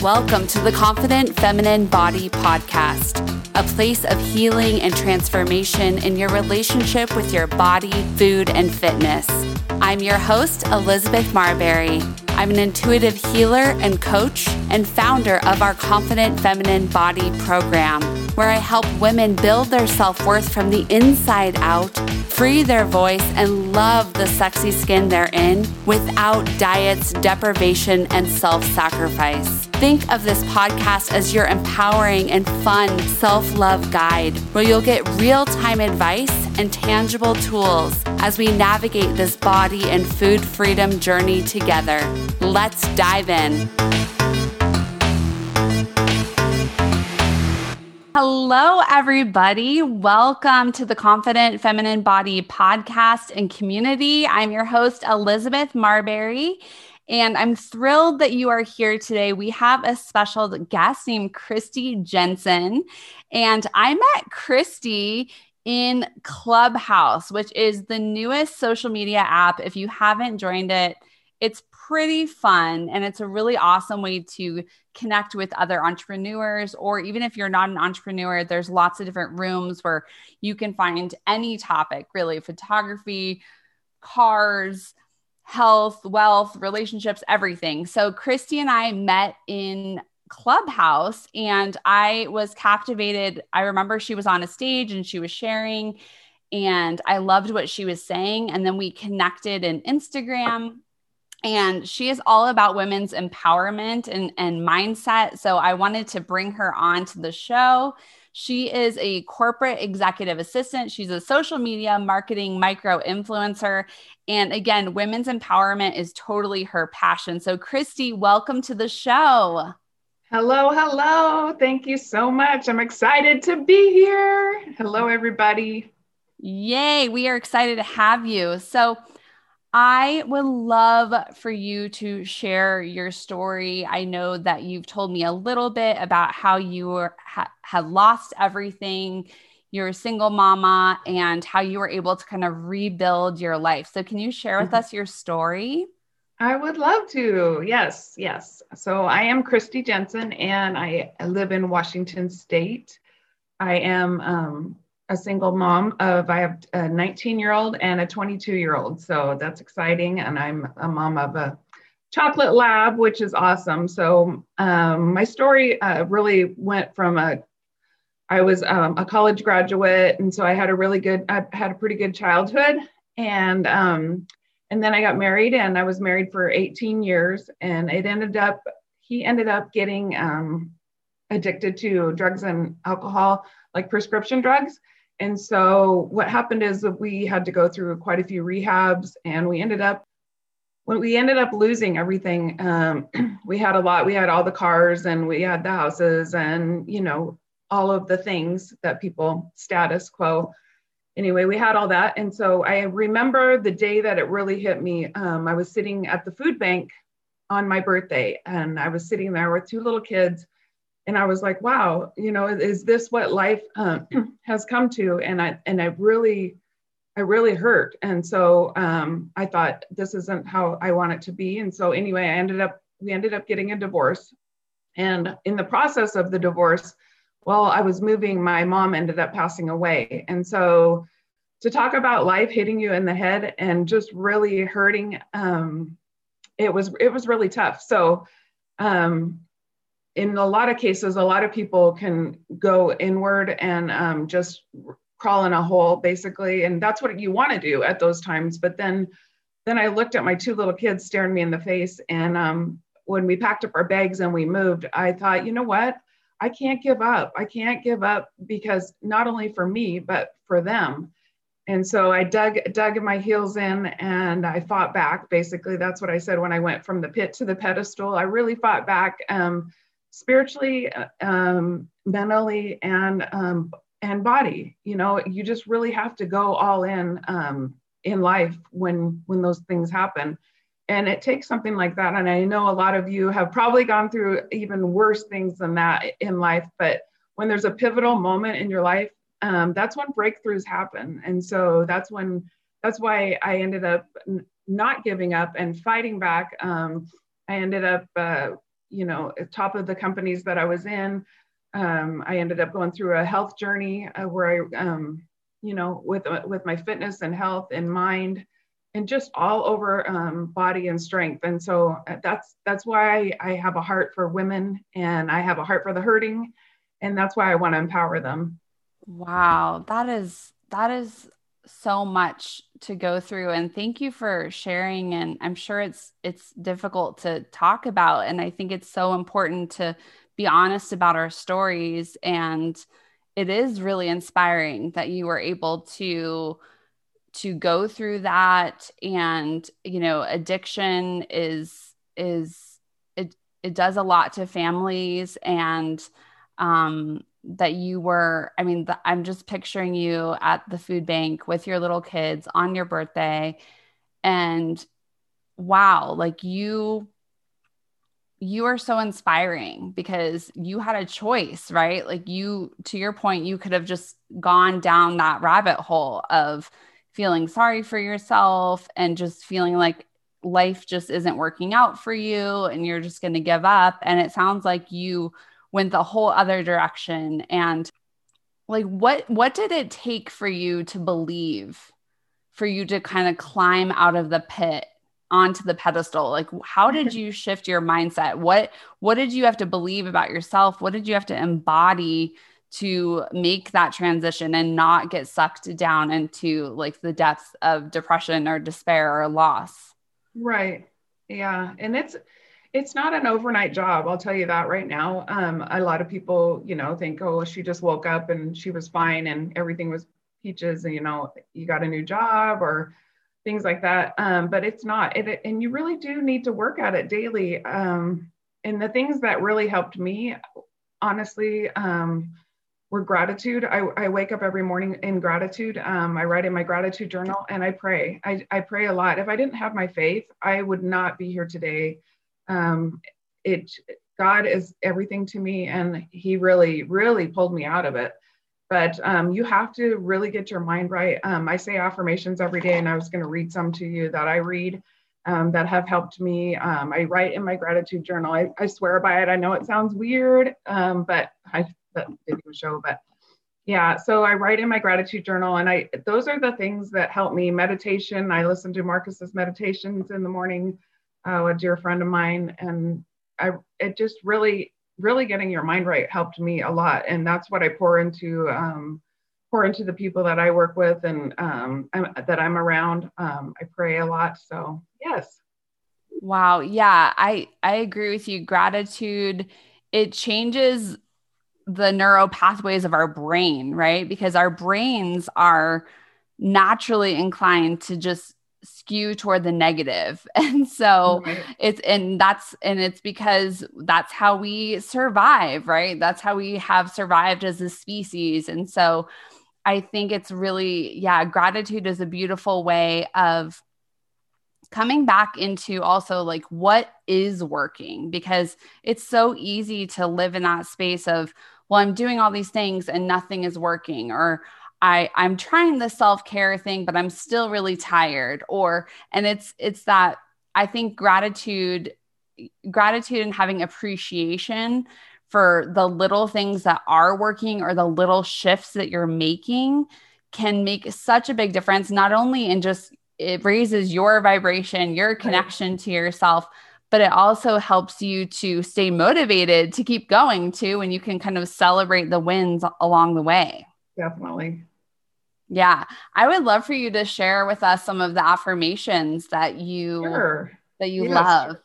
Welcome to the Confident Feminine Body Podcast, a place of healing and transformation in your relationship with your body, food, and fitness. I'm your host, Elizabeth Marberry. I'm an intuitive healer and coach and founder of our Confident Feminine Body program, where I help women build their self worth from the inside out, free their voice, and love the sexy skin they're in without diets, deprivation, and self sacrifice. Think of this podcast as your empowering and fun self love guide, where you'll get real time advice and tangible tools as we navigate this body and food freedom journey together. Let's dive in. Hello, everybody. Welcome to the Confident Feminine Body podcast and community. I'm your host, Elizabeth Marberry. And I'm thrilled that you are here today. We have a special guest named Christy Jensen. And I met Christy in Clubhouse, which is the newest social media app. If you haven't joined it, it's pretty fun and it's a really awesome way to connect with other entrepreneurs or even if you're not an entrepreneur there's lots of different rooms where you can find any topic really photography cars health wealth relationships everything. So christy and i met in clubhouse and i was captivated. I remember she was on a stage and she was sharing and i loved what she was saying and then we connected in instagram and she is all about women's empowerment and, and mindset. So I wanted to bring her on to the show. She is a corporate executive assistant. She's a social media marketing micro influencer. And again, women's empowerment is totally her passion. So, Christy, welcome to the show. Hello, hello. Thank you so much. I'm excited to be here. Hello, everybody. Yay. We are excited to have you. So, I would love for you to share your story. I know that you've told me a little bit about how you were, ha- had lost everything, you're a single mama, and how you were able to kind of rebuild your life. So, can you share with mm-hmm. us your story? I would love to. Yes, yes. So, I am Christy Jensen, and I live in Washington State. I am um, a single mom of I have a 19 year old and a 22 year old. So that's exciting. And I'm a mom of a chocolate lab, which is awesome. So um, my story uh, really went from a I was um, a college graduate, and so I had a really good, I had a pretty good childhood, and um, and then I got married, and I was married for 18 years, and it ended up, he ended up getting um, addicted to drugs and alcohol, like prescription drugs, and so what happened is that we had to go through quite a few rehabs and we ended up when we ended up losing everything um, we had a lot we had all the cars and we had the houses and you know all of the things that people status quo. Anyway we had all that. And so i remember the day that it really hit me um, i was sitting at the food bank on my birthday and i was sitting there with two little kids and I was like, wow, you know, is this what life um, has come to? And I and I really, I really hurt. And so um, I thought this isn't how I want it to be. And so anyway, I ended up we ended up getting a divorce. And in the process of the divorce, while I was moving, my mom ended up passing away. And so to talk about life hitting you in the head and just really hurting, um, it was it was really tough. So um, in a lot of cases, a lot of people can go inward and um, just crawl in a hole, basically, and that's what you want to do at those times. But then, then I looked at my two little kids staring me in the face, and um, when we packed up our bags and we moved, I thought, you know what? I can't give up. I can't give up because not only for me, but for them. And so I dug dug my heels in and I fought back. Basically, that's what I said when I went from the pit to the pedestal. I really fought back. Um, spiritually, um, mentally, and um, and body. You know, you just really have to go all in um, in life when when those things happen. And it takes something like that. And I know a lot of you have probably gone through even worse things than that in life. But when there's a pivotal moment in your life, um, that's when breakthroughs happen. And so that's when that's why I ended up not giving up and fighting back. Um, I ended up, uh, you know, top of the companies that I was in. Um, I ended up going through a health journey uh, where I, um, you know, with uh, with my fitness and health and mind, and just all over um, body and strength. And so uh, that's that's why I, I have a heart for women, and I have a heart for the hurting, and that's why I want to empower them. Wow, that is that is so much to go through and thank you for sharing and i'm sure it's it's difficult to talk about and i think it's so important to be honest about our stories and it is really inspiring that you were able to to go through that and you know addiction is is it it does a lot to families and um that you were i mean the, i'm just picturing you at the food bank with your little kids on your birthday and wow like you you are so inspiring because you had a choice right? Like you to your point you could have just gone down that rabbit hole of feeling sorry for yourself and just feeling like life just isn't working out for you and you're just going to give up. And it sounds like you went the whole other direction. And like what what did it take for you to believe for you to kind of climb out of the pit onto the pedestal? Like how did you shift your mindset? What what did you have to believe about yourself? What did you have to embody to make that transition and not get sucked down into like the depths of depression or despair or loss? Right. Yeah. And it's it's not an overnight job i'll tell you that right now. Um, a lot of people you know think oh she just woke up and she was fine and everything was peaches and you know you got a new job or things like that. Um, but it's not it, and you really do need to work at it daily. Um, and the things that really helped me honestly um, were gratitude. I, I, wake up every morning in gratitude. Um, i write in my gratitude journal and i pray. I, I pray a lot. If i didn't have my faith i would not be here today um, it God is everything to me, and He really, really pulled me out of it. But um, you have to really get your mind right. Um, I say affirmations every day, and I was going to read some to you that I read um, that have helped me. Um, I write in my gratitude journal. I, I, swear by it. I know it sounds weird, um, but I that didn't show. But yeah, so I write in my gratitude journal, and I those are the things that help me. Meditation. I listen to Marcus's meditations in the morning uh, a dear friend of mine, and I it just really really getting your mind right helped me a lot, and that's what I pour into um, pour into the people that I work with and um, that I'm around. Um, I pray a lot, so yes. Wow, yeah, I I agree with you. Gratitude it changes the neural pathways of our brain, right? Because our brains are naturally inclined to just skew toward the negative. And so right. it's and that's and it's because that's how we survive right? That's how we have survived as a species. And so i think it's really yeah gratitude is a beautiful way of coming back into also like what is working? Because it's so easy to live in that space of well i'm doing all these things and nothing is working or I I'm trying the self-care thing but I'm still really tired or and it's it's that I think gratitude gratitude and having appreciation for the little things that are working or the little shifts that you're making can make such a big difference not only in just it raises your vibration your connection right. to yourself but it also helps you to stay motivated to keep going too and you can kind of celebrate the wins along the way Definitely. Yeah. I would love for you to share with us some of the affirmations that you sure. that you yes. love.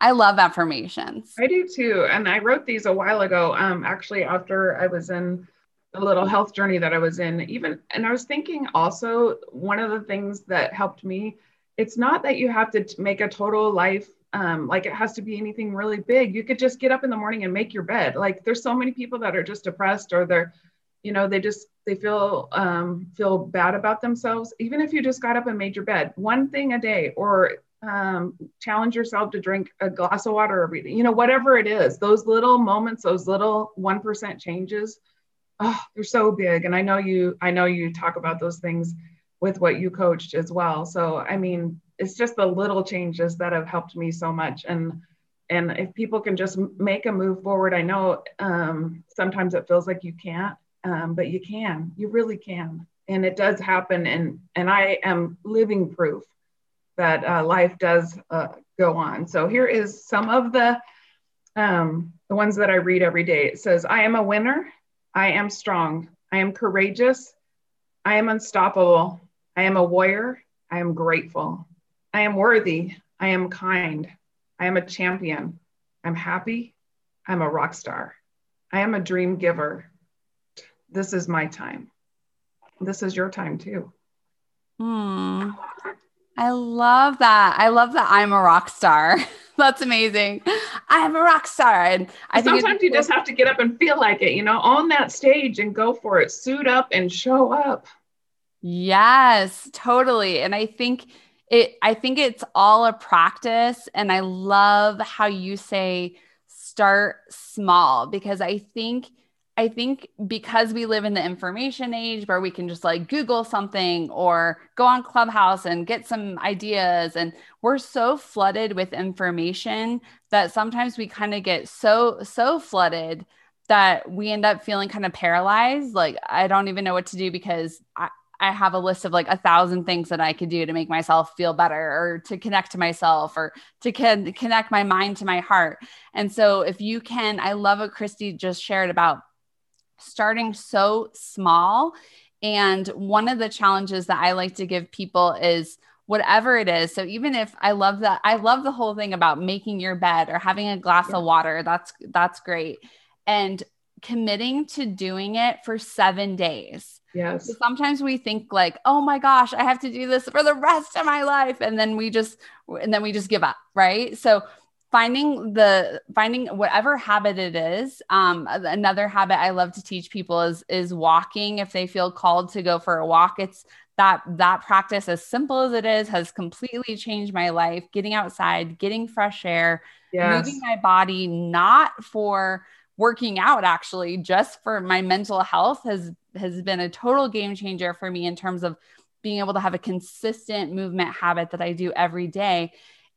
I love affirmations. I do too. And I wrote these a while ago, um, actually after I was in the little health journey that I was in. Even and I was thinking also one of the things that helped me, it's not that you have to make a total life um, like it has to be anything really big. You could just get up in the morning and make your bed. Like there's so many people that are just depressed or they're you know they just they feel um, feel bad about themselves even if you just got up and made your bed one thing a day or um, challenge yourself to drink a glass of water every day you know whatever it is those little moments those little 1% changes oh they're so big and i know you i know you talk about those things with what you coached as well. So, I mean, it's just the little changes that have helped me so much. And and if people can just make a move forward, I know um, sometimes it feels like you can't, um, but you can. You really can, and it does happen. And and I am living proof that uh, life does uh, go on. So here is some of the um, the ones that I read every day. It says, "I am a winner. I am strong. I am courageous. I am unstoppable. I am a warrior. I am grateful. I am worthy. I am kind. I am a champion. I'm happy. I'm a rock star. I am a dream giver. This is my time. This is your time too. Hmm. I love that. I love that I'm a rock star. That's amazing. I'm a rock star. And I think sometimes you just have to get up and feel like it, you know, on that stage and go for it. Suit up and show up. Yes, totally. And I think it I think it's all a practice and I love how you say start small because I think I think because we live in the information age where we can just like Google something or go on Clubhouse and get some ideas, and we're so flooded with information that sometimes we kind of get so, so flooded that we end up feeling kind of paralyzed. Like, I don't even know what to do because I, I have a list of like a thousand things that I could do to make myself feel better or to connect to myself or to con- connect my mind to my heart. And so, if you can, I love what Christy just shared about starting so small. And one of the challenges that I like to give people is whatever it is. So even if I love that, I love the whole thing about making your bed or having a glass yeah. of water. That's that's great. And committing to doing it for seven days Yes. So sometimes we think like, oh my gosh, I have to do this for the rest of my life. And then we just, and then we just give up. Right. So finding the finding whatever habit it is um, another habit i love to teach people is is walking if they feel called to go for a walk it's that that practice as simple as it is has completely changed my life getting outside getting fresh air yes. moving my body not for working out actually just for my mental health has has been a total game changer for me in terms of being able to have a consistent movement habit that I do every day.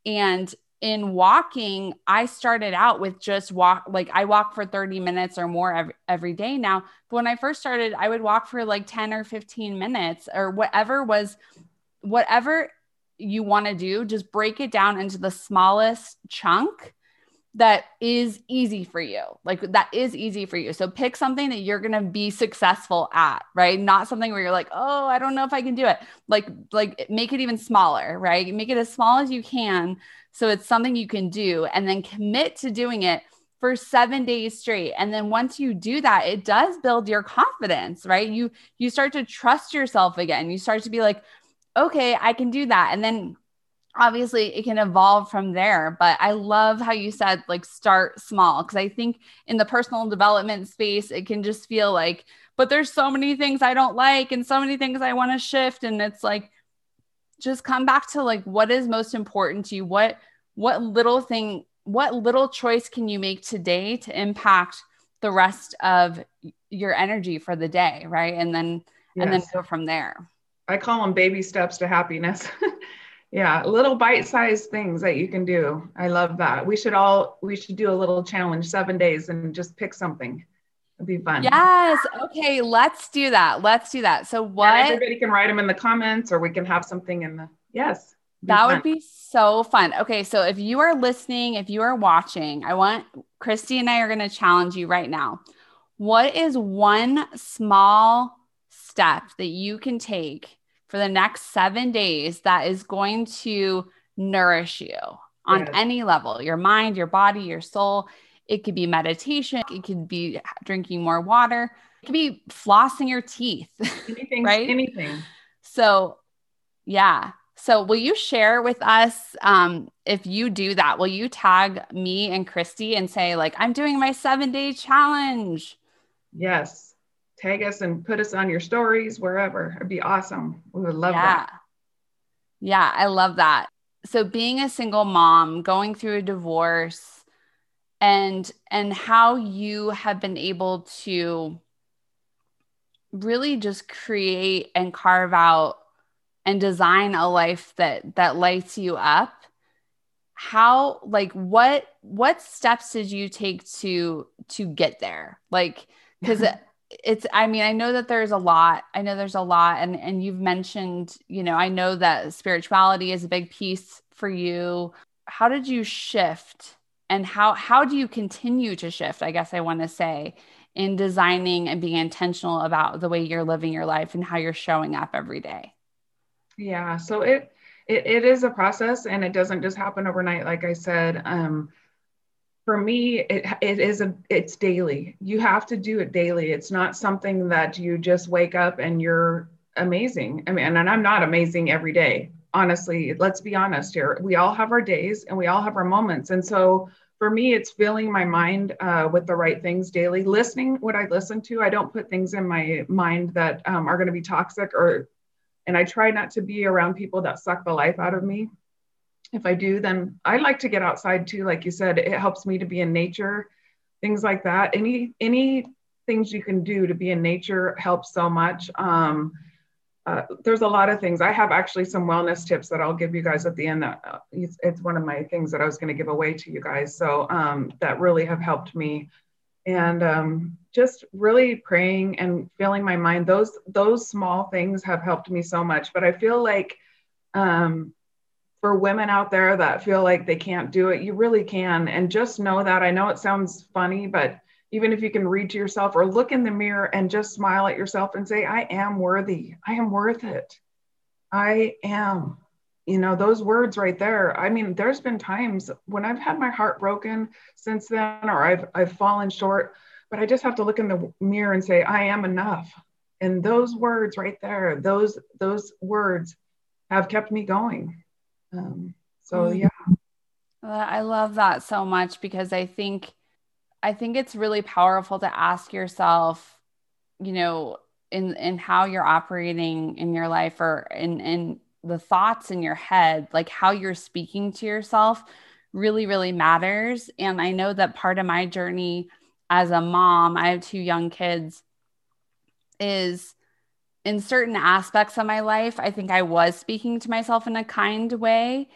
And in walking, I started out with just walk, like I walk for 30 minutes or more every, every day now. But when I first started, I would walk for like 10 or 15 minutes or whatever was, whatever you want to do, just break it down into the smallest chunk that is easy for you. Like that is easy for you. So pick something that you're going to be successful at, right? Not something where you're like, "Oh, I don't know if I can do it." Like like make it even smaller, right? Make it as small as you can so it's something you can do and then commit to doing it for 7 days straight. And then once you do that, it does build your confidence, right? You you start to trust yourself again. You start to be like, "Okay, I can do that." And then obviously it can evolve from there but i love how you said like start small because i think in the personal development space it can just feel like but there's so many things i don't like and so many things i want to shift and it's like just come back to like what is most important to you? What what little thing what little choice can you make today to impact the rest of your energy for the day right? And then yes. and then go from there. I call them baby steps to happiness yeah little bite-sized things that you can do. I love that. We should all we should do a little challenge seven days and just pick something. It'd be fun. Yes. Okay let's do that. Let's do that. So what and everybody can write them in the comments or we can have something in the yes. That fun. would be so fun. Okay so if you are listening if you are watching i want christy and i are going to challenge you right now. What is one small step that you can take for the next seven days that is going to nourish you on any level your mind, your body, your soul. It could be meditation, it could be drinking more water, it could be flossing your teeth. Anything, right? Anything. So, yeah. So, will you share with us um, if you do that? Will you tag me and Christy and say, like, I'm doing my seven day challenge? Yes tag us and put us on your stories wherever. It'd be awesome. We would love yeah. that. Yeah, I love that. So being a single mom, going through a divorce and and how you have been able to really just create and carve out and design a life that that lights you up how like what what steps did you take to to get there like because it's i mean i know that there's a lot i know there's a lot and and you've mentioned you know i know that spirituality is a big piece for you. How did you shift and how how do you continue to shift i guess i want to say in designing and being intentional about the way you're living your life and how you're showing up every day? Yeah so it it, it is a process and it doesn't just happen overnight like i said um, for me it, it is a it's daily. You have to do it daily. It's not something that you just wake up and you're amazing. I mean and i'm not amazing every day. Honestly let's be honest here. We all have our days and we all have our moments. And so for me it's filling my mind uh, with the right things daily. Listening what i listen to i don't put things in my mind that um, are going to be toxic or and I try not to be around people that suck the life out of me. If I do, then I like to get outside too. Like you said, it helps me to be in nature, things like that. Any any things you can do to be in nature helps so much. Um, uh, there's a lot of things. I have actually some wellness tips that I'll give you guys at the end. That uh, it's, it's, one of my things that I was going to give away to you guys. So um, that really have helped me and um, just really praying and filling my mind those those small things have helped me so much but i feel like um, for women out there that feel like they can't do it you really can. And just know that. I know it sounds funny but even if you can read to yourself or look in the mirror and just smile at yourself and say i am worthy. I am worth it. I am. You know those words right there. I mean there's been times when i've had my heart broken since then or i've i've fallen short but i just have to look in the mirror and say i am enough. And those words right there those those words have kept me going um, so mm. yeah i love that so much because i think i think it's really powerful to ask yourself you know in in how you're operating in your life or in in the thoughts in your head, like how you're speaking to yourself, really, really matters. And I know that part of my journey as a mom, I have two young kids, is in certain aspects of my life, I think I was speaking to myself in a kind way.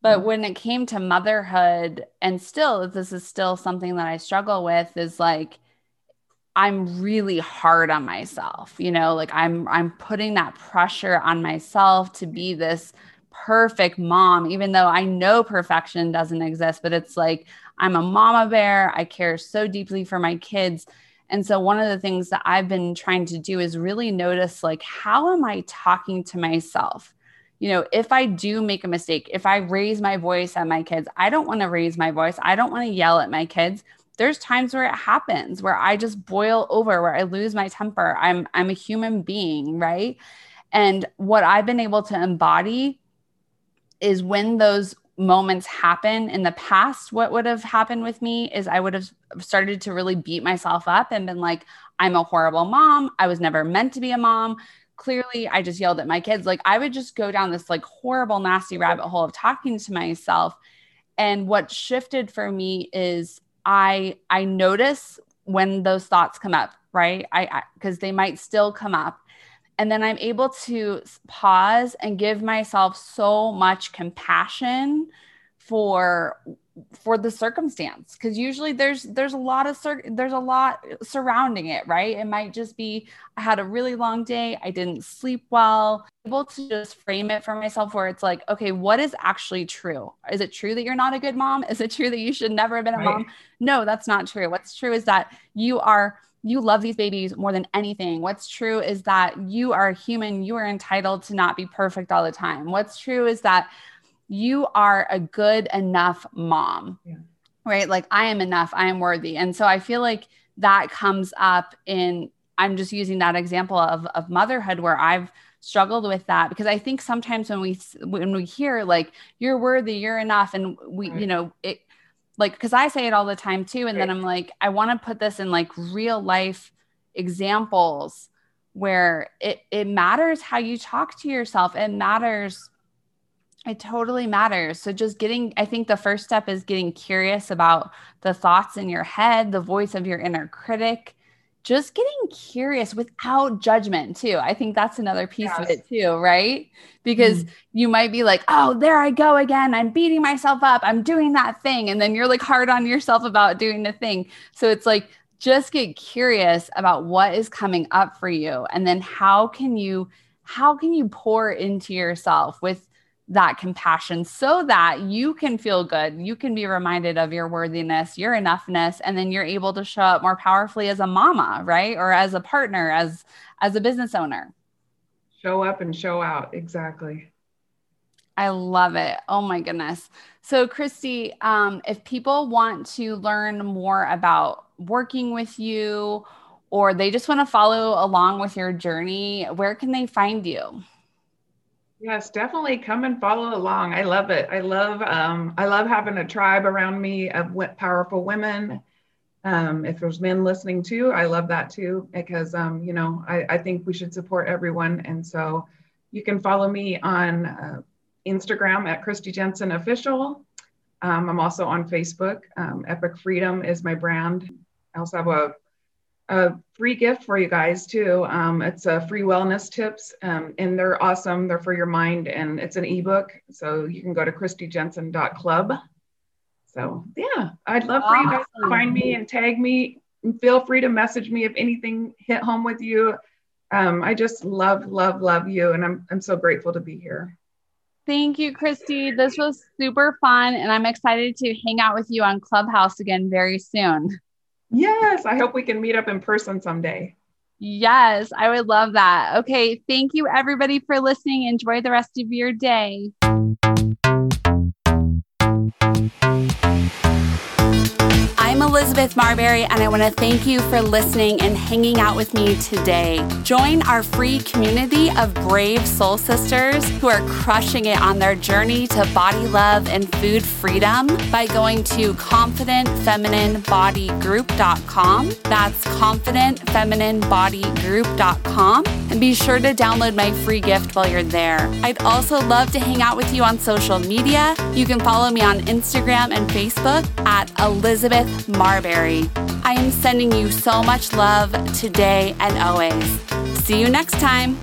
But mm-hmm. when it came to motherhood, and still, this is still something that I struggle with, is like, I'm really hard on myself, you know, like I'm I'm putting that pressure on myself to be this perfect mom even though I know perfection doesn't exist, but it's like I'm a mama bear. I care so deeply for my kids. And so one of the things that I've been trying to do is really notice like how am I talking to myself? You know, if I do make a mistake, if I raise my voice at my kids, I don't want to raise my voice. I don't want to yell at my kids there's times where it happens where I just boil over, where I lose my temper. I'm I'm a human being, right? And what I've been able to embody is when those moments happen in the past, what would have happened with me is I would have started to really beat myself up and been like, I'm a horrible mom. I was never meant to be a mom. Clearly, I just yelled at my kids. Like, I would just go down this like horrible, nasty rabbit hole of talking to myself. And what shifted for me is I I notice when those thoughts come up, right? I because they might still come up. And then I'm able to pause and give myself so much compassion for for the circumstance. Because usually there's there's a lot of cir- there's a lot surrounding it right? It might just be i had a really long day i didn't sleep well. Able to just frame it for myself where it's like okay what is actually true? Is it true that you're not a good mom? Is it true that you should never have been a right. mom? No that's not true. What's true is that you are you love these babies more than anything. What's true is that you are human. You are entitled to not be perfect all the time. What's true is that you are a good enough mom, yeah. right? Like I am enough, I am worthy. And so I feel like that comes up in, I'm just using that example of, of motherhood where I've struggled with that because I think sometimes when we, when we hear like, you're worthy, you're enough. And we, right. you know, it like, cause I say it all the time too. And right. then I'm like, I want to put this in like real life examples where it, it matters how you talk to yourself. It matters it totally matters. So, just getting, I think the first step is getting curious about the thoughts in your head, the voice of your inner critic. Just getting curious without judgment too. I think that's another piece yes. of it too, right? Because mm. you might be like, "Oh, there I go again. I'm beating myself up. I'm doing that thing." And then you're like hard on yourself about doing the thing. So it's like just get curious about what is coming up for you and then how can you how can you pour into yourself with that compassion so that you can feel good. You can be reminded of your worthiness, your enoughness, and then you're able to show up more powerfully as a mama, right? Or as a partner, as as a business owner. Show up and show out. Exactly. I love it. Oh my goodness. So, Christy, um, if people want to learn more about working with you or they just want to follow along with your journey, where can they find you? Yes, definitely come and follow along. I love it. I love um, I love having a tribe around me of powerful women. Um, if there's men listening too, I love that too because um, you know I, I, think we should support everyone. And so you can follow me on uh, Instagram at Christy Jensen Official. Um, I'm also on Facebook. Um, Epic Freedom is my brand. I also have a a free gift for you guys too. Um, it's a free wellness tips, um, and they're awesome. They're for your mind, and it's an ebook. So you can go to christyjensen.club. So yeah, I'd love for you guys to find me and tag me. Feel free to message me if anything hit home with you. Um, I just love, love, love you, and I'm I'm so grateful to be here. Thank you, Christy. This was super fun, and I'm excited to hang out with you on Clubhouse again very soon. Yes, I hope we can meet up in person someday. Yes, I would love that. Okay, thank you everybody for listening. Enjoy the rest of your day. Elizabeth Marberry, and I want to thank you for listening and hanging out with me today. Join our free community of brave soul sisters who are crushing it on their journey to body love and food freedom by going to confidentfeminine.bodygroup.com. That's confidentfeminine.bodygroup.com. And be sure to download my free gift while you're there. I'd also love to hang out with you on social media. You can follow me on Instagram and Facebook at Elizabeth Marberry. I am sending you so much love today and always. See you next time.